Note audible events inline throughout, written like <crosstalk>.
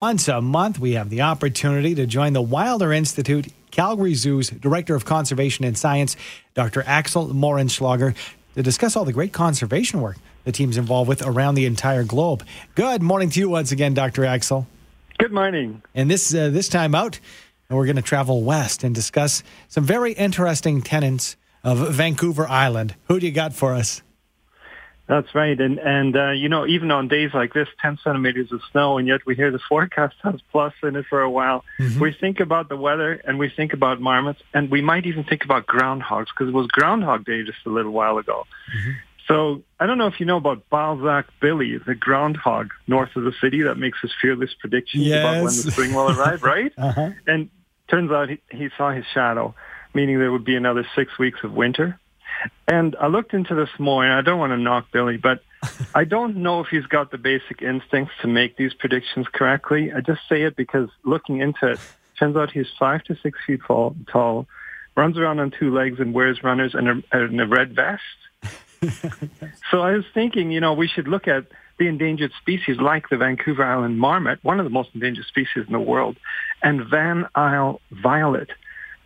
Once a month, we have the opportunity to join the Wilder Institute, Calgary Zoo's Director of Conservation and Science, Dr. Axel Moehrenschlager, to discuss all the great conservation work the team's involved with around the entire globe. Good morning to you once again, Dr. Axel. Good morning. And this uh, this time out, we're going to travel west and discuss some very interesting tenants of Vancouver Island. Who do you got for us? That's right, and and uh, you know even on days like this, ten centimeters of snow, and yet we hear the forecast has plus in it for a while. Mm-hmm. We think about the weather, and we think about marmots, and we might even think about groundhogs because it was Groundhog Day just a little while ago. Mm-hmm. So I don't know if you know about Balzac Billy, the groundhog north of the city that makes his fearless predictions yes. about when the spring will arrive, <laughs> right? uh-huh. And turns out he, he saw his shadow, meaning there would be another six weeks of winter. And I looked into this more, and I don't want to knock Billy, but <laughs> I don't know if he's got the basic instincts to make these predictions correctly. I just say it because looking into it, turns out he's five to six feet tall, tall runs around on two legs and wears runners and a, and a red vest. <laughs> so I was thinking, you know, we should look at the endangered species like the Vancouver Island marmot, one of the most endangered species in the world, and Van Isle violet,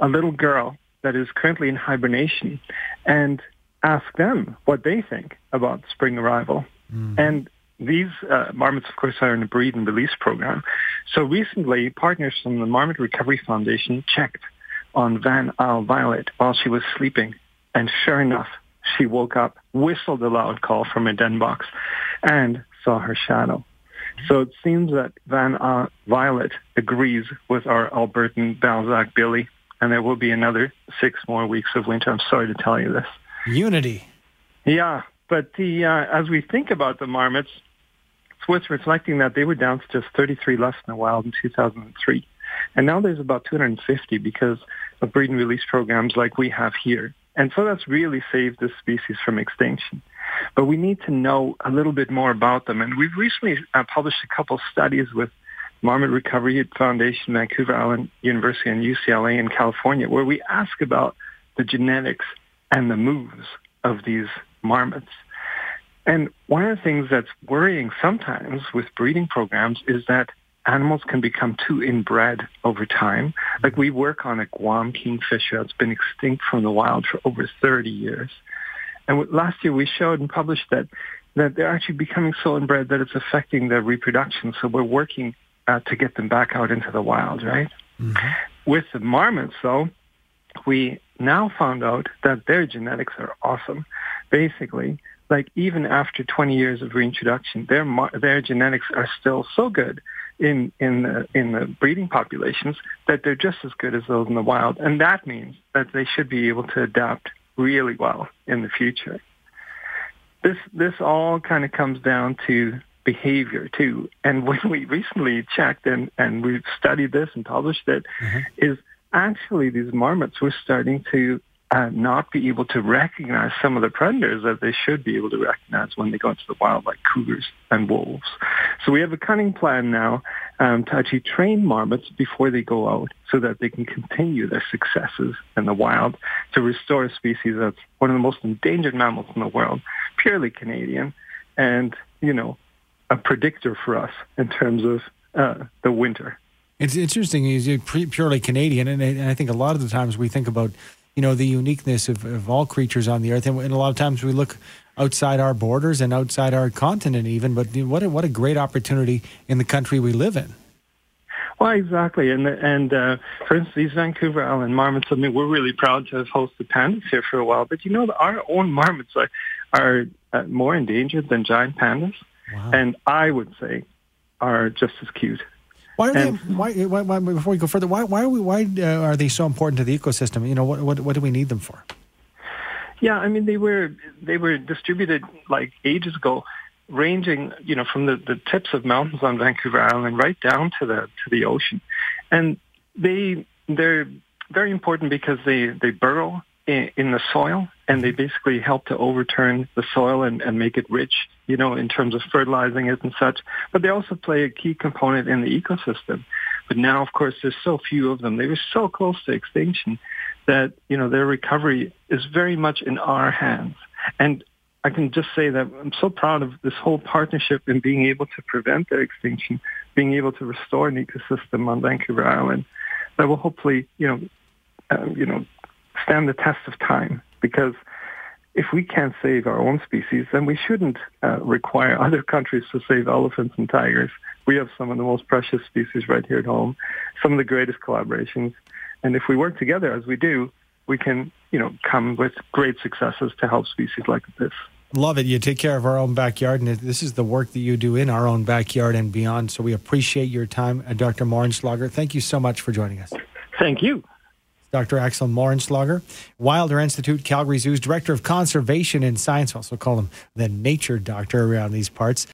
a little girl that is currently in hibernation and ask them what they think about spring arrival. Mm. And these uh, marmots, of course, are in a breed and release program. So recently, partners from the Marmot Recovery Foundation checked on Van Isle Violet while she was sleeping. And sure enough, she woke up, whistled a loud call from her den box, and saw her shadow. So it seems that Van Isle Violet agrees with our Albertan Balzac Billy and there will be another six more weeks of winter. I'm sorry to tell you this. Unity. Yeah, but the uh, as we think about the marmots, it's worth reflecting that they were down to just 33 left in the wild in 2003, and now there's about 250 because of breed and release programs like we have here. And so that's really saved this species from extinction. But we need to know a little bit more about them. And we've recently uh, published a couple studies with Marmot Recovery Foundation, Vancouver Island University, and UCLA in California, where we ask about the genetics and the moves of these marmots. And one of the things that's worrying sometimes with breeding programs is that animals can become too inbred over time. Like we work on a Guam kingfisher that's been extinct from the wild for over 30 years. And last year we showed and published that that they're actually becoming so inbred that it's affecting their reproduction. So we're working uh, to get them back out into the wild, right? Mm-hmm. With the marmots, though, we now found out that their genetics are awesome. Basically, like even after 20 years of reintroduction, their their genetics are still so good in in the in the breeding populations that they're just as good as those in the wild, and that means that they should be able to adapt really well in the future. This this all kind of comes down to behavior too. And <laughs> when we recently checked and, and we've studied this and published it, mm-hmm. is actually these marmots were starting to uh, not be able to recognize some of the predators that they should be able to recognize when they go into the wild, like cougars and wolves. So we have a cunning plan now um, to actually train marmots before they go out so that they can continue their successes in the wild to restore a species that's one of the most endangered mammals in the world, purely Canadian. And, you know, a predictor for us in terms of uh, the winter. It's interesting. He's purely Canadian, and I think a lot of the times we think about, you know, the uniqueness of, of all creatures on the earth, and a lot of times we look outside our borders and outside our continent, even. But what a, what a great opportunity in the country we live in. Well, exactly, and and uh, for instance, these Vancouver Island marmots. I mean, we're really proud to have hosted pandas here for a while, but you know, our own marmots are are uh, more endangered than giant pandas wow. and I would say are just as cute. Why are and, they? Why, why, why, Before we go further, why, why are we? Why uh, are they so important to the ecosystem? You know, what, what, what do we need them for? Yeah, I mean, they were they were distributed like ages ago, ranging you know from the, the tips of mountains on Vancouver Island right down to the to the ocean, and they they're very important because they they burrow in, in the soil and they basically help to overturn the soil and, and make it rich, you know, in terms of fertilizing it and such. But they also play a key component in the ecosystem. But now, of course, there's so few of them. They were so close to extinction that, you know, their recovery is very much in our hands. And I can just say that I'm so proud of this whole partnership in being able to prevent their extinction being able to restore an ecosystem on Vancouver Island that will hopefully, you know, uh, you know, stand the test of time. Because if we can't save our own species, then we shouldn't uh, require <laughs> other countries to save elephants and tigers. We have some of the most precious species right here at home, some of the greatest collaborations. And if we work together as we do, we can, you know, come with great successes to help species like this. Love it. You take care of our own backyard, and this is the work that you do in our own backyard and beyond. So we appreciate your time, uh, Dr. Moehrenschlager. Thank you so much for joining us. Thank you. Dr. Axel Moehrenschlager, Wilder Institute, Calgary Zoo's Director of Conservation and Science. Also call him the nature doctor around these parts.